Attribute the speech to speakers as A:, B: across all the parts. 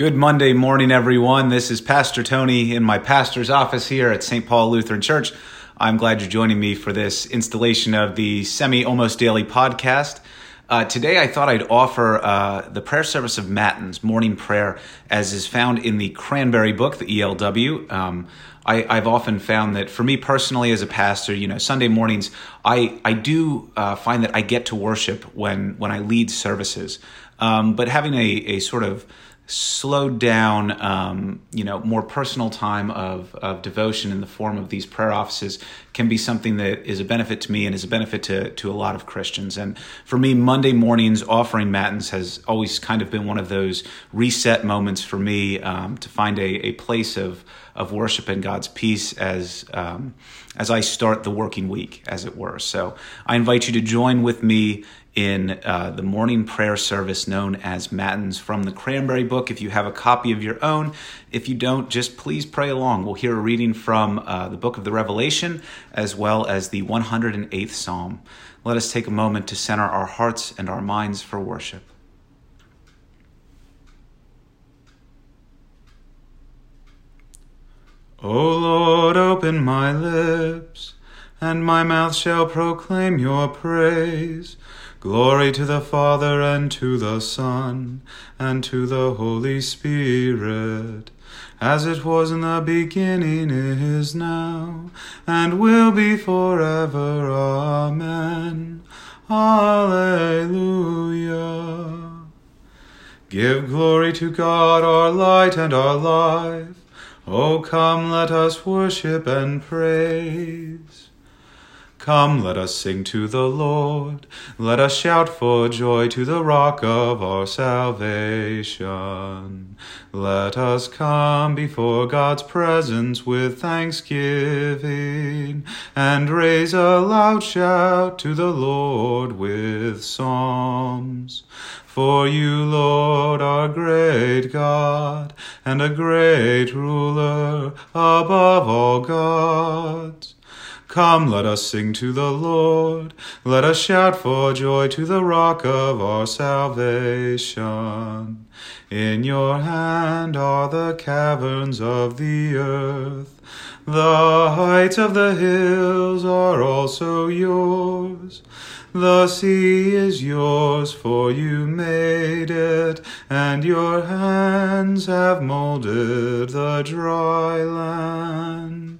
A: Good Monday morning, everyone. This is Pastor Tony in my pastor's office here at St. Paul Lutheran Church. I'm glad you're joining me for this installation of the semi almost daily podcast. Uh, today, I thought I'd offer uh, the prayer service of Matins, morning prayer, as is found in the Cranberry book, the ELW. Um, I, have often found that for me personally, as a pastor, you know, Sunday mornings, I I do uh, find that I get to worship when when I lead services, um, but having a a sort of slowed down, um, you know, more personal time of, of devotion in the form of these prayer offices can be something that is a benefit to me and is a benefit to, to a lot of Christians. And for me, Monday mornings offering matins has always kind of been one of those reset moments for me um, to find a, a place of, of worship and God's peace as, um, as I start the working week, as it were. So I invite you to join with me in uh, the morning prayer service known as Matins from the Cranberry Book. If you have a copy of your own, if you don't, just please pray along. We'll hear a reading from uh, the book of the Revelation as well as the 108th Psalm. Let us take a moment to center our hearts and our minds for worship. O Lord, open my lips, and my mouth shall proclaim your praise. Glory to the Father, and to the Son, and to the Holy Spirit, as it was in the beginning, is now, and will be forever. Amen. Alleluia. Give glory to God, our light and our life. O come, let us worship and praise. Come, let us sing to the Lord. Let us shout for joy to the rock of our salvation. Let us come before God's presence with thanksgiving and raise a loud shout to the Lord with psalms. For you, Lord, are great God and a great ruler above all gods. Come, let us sing to the Lord. Let us shout for joy to the rock of our salvation. In your hand are the caverns of the earth. The heights of the hills are also yours. The sea is yours, for you made it, and your hands have molded the dry land.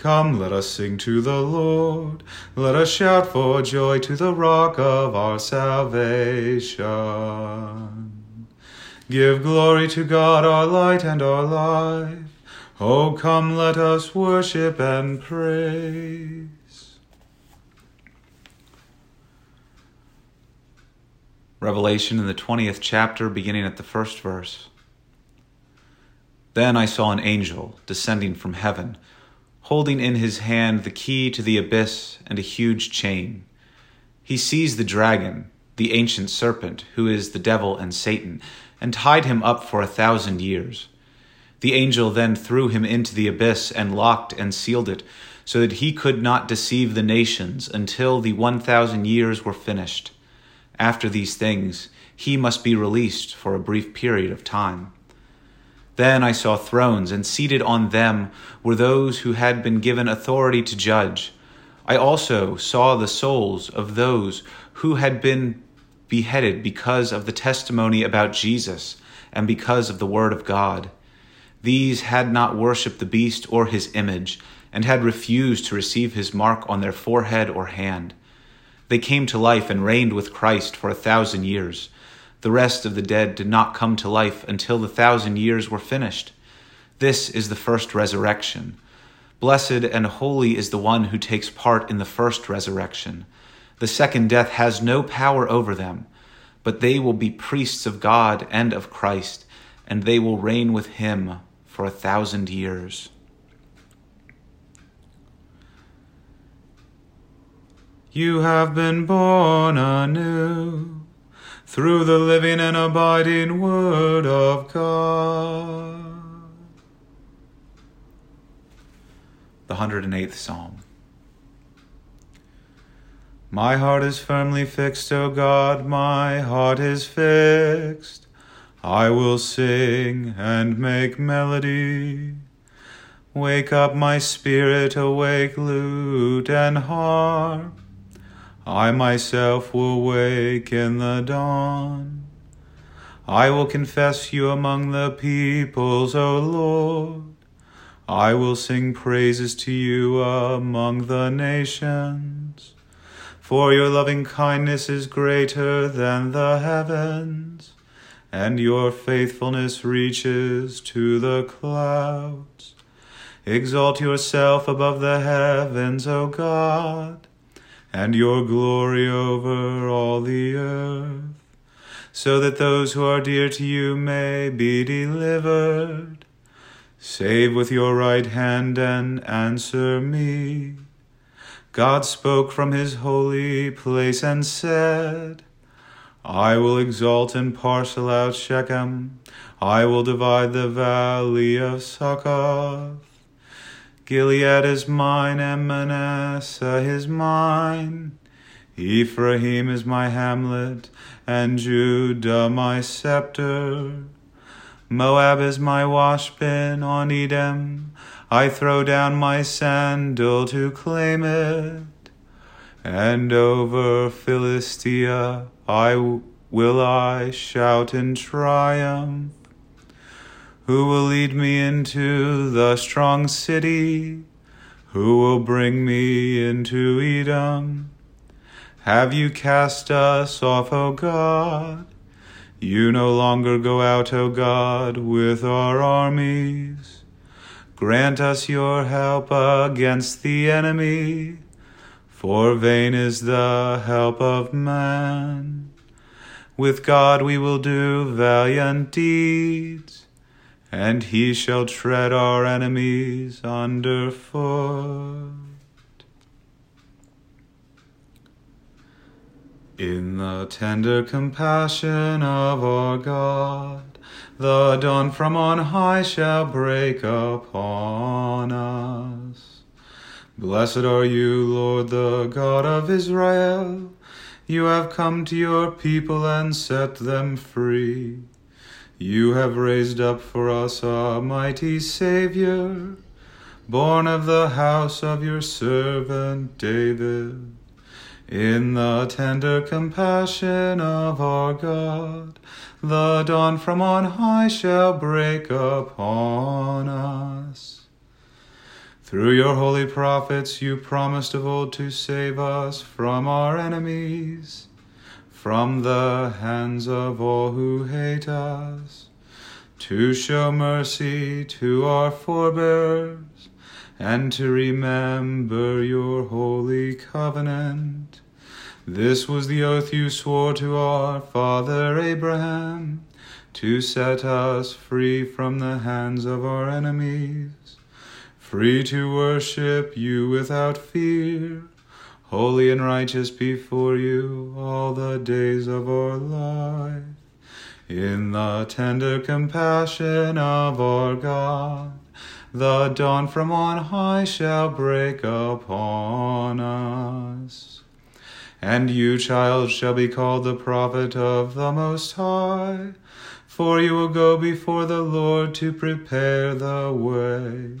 A: Come, let us sing to the Lord. Let us shout for joy to the rock of our salvation. Give glory to God, our light and our life. Oh, come, let us worship and praise. Revelation in the 20th chapter, beginning at the first verse. Then I saw an angel descending from heaven holding in his hand the key to the abyss and a huge chain. He seized the dragon, the ancient serpent, who is the devil and Satan, and tied him up for a thousand years. The angel then threw him into the abyss and locked and sealed it, so that he could not deceive the nations until the one thousand years were finished. After these things, he must be released for a brief period of time. Then I saw thrones, and seated on them were those who had been given authority to judge. I also saw the souls of those who had been beheaded because of the testimony about Jesus and because of the word of God. These had not worshipped the beast or his image, and had refused to receive his mark on their forehead or hand. They came to life and reigned with Christ for a thousand years. The rest of the dead did not come to life until the thousand years were finished. This is the first resurrection. Blessed and holy is the one who takes part in the first resurrection. The second death has no power over them, but they will be priests of God and of Christ, and they will reign with him for a thousand years. You have been born anew through the living and abiding Word of God. The 108th Psalm. My heart is firmly fixed, O God, my heart is fixed. I will sing and make melody. Wake up my spirit, awake lute and harp. I myself will wake in the dawn. I will confess you among the peoples, O Lord. I will sing praises to you among the nations. For your loving kindness is greater than the heavens, and your faithfulness reaches to the clouds. Exalt yourself above the heavens, O God and your glory over all the earth, so that those who are dear to you may be delivered. Save with your right hand and answer me. God spoke from his holy place and said, I will exalt and parcel out Shechem. I will divide the valley of Succoth. Gilead is mine, and Manasseh is mine. Ephraim is my hamlet, and Judah my scepter. Moab is my washbin on Edom. I throw down my sandal to claim it. And over Philistia I will I shout in triumph. Who will lead me into the strong city? Who will bring me into Edom? Have you cast us off, O God? You no longer go out, O God, with our armies. Grant us your help against the enemy, for vain is the help of man. With God we will do valiant deeds and he shall tread our enemies under foot. In the tender compassion of our God, the dawn from on high shall break upon us. Blessed are you, Lord, the God of Israel. You have come to your people and set them free. You have raised up for us a mighty Saviour, born of the house of your servant David. In the tender compassion of our God, the dawn from on high shall break upon us. Through your holy prophets, you promised of old to save us from our enemies from the hands of all who hate us, to show mercy to our forebears, and to remember your holy covenant. This was the oath you swore to our father Abraham, to set us free from the hands of our enemies, free to worship you without fear holy and righteous before you all the days of our life. In the tender compassion of our God, the dawn from on high shall break upon us. And you, child, shall be called the prophet of the Most High, for you will go before the Lord to prepare the way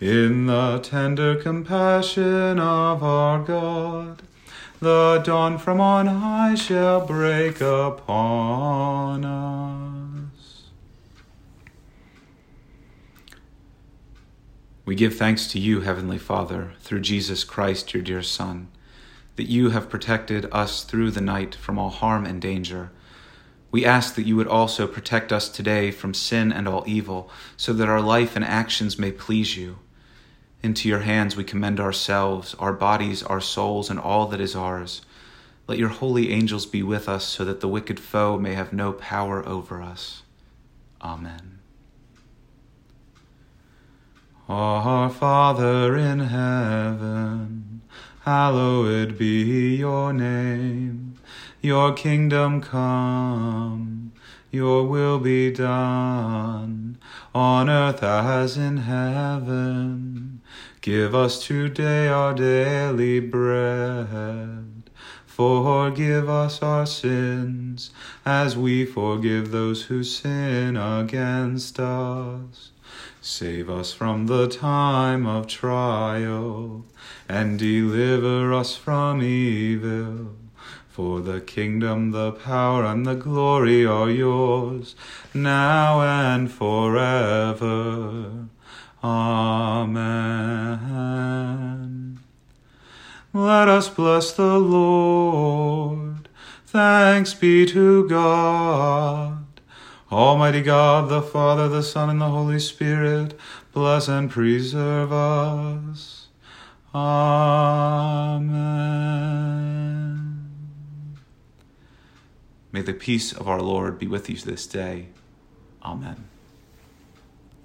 A: in the tender compassion of our God, the dawn from on high shall break upon us. We give thanks to you, Heavenly Father, through Jesus Christ, your dear Son, that you have protected us through the night from all harm and danger. We ask that you would also protect us today from sin and all evil, so that our life and actions may please you. Into your hands we commend ourselves, our bodies, our souls, and all that is ours. Let your holy angels be with us, so that the wicked foe may have no power over us. Amen. Our Father in heaven, hallowed be your name. Your kingdom come, your will be done, on earth as in heaven. Give us today our daily bread. Forgive us our sins, as we forgive those who sin against us. Save us from the time of trial, and deliver us from evil. For the kingdom, the power, and the glory are yours, now and forever. Amen. Let us bless the Lord. Thanks be to God. Almighty God, the Father, the Son, and the Holy Spirit, bless and preserve us. Amen. May the peace of our Lord be with you this day. Amen.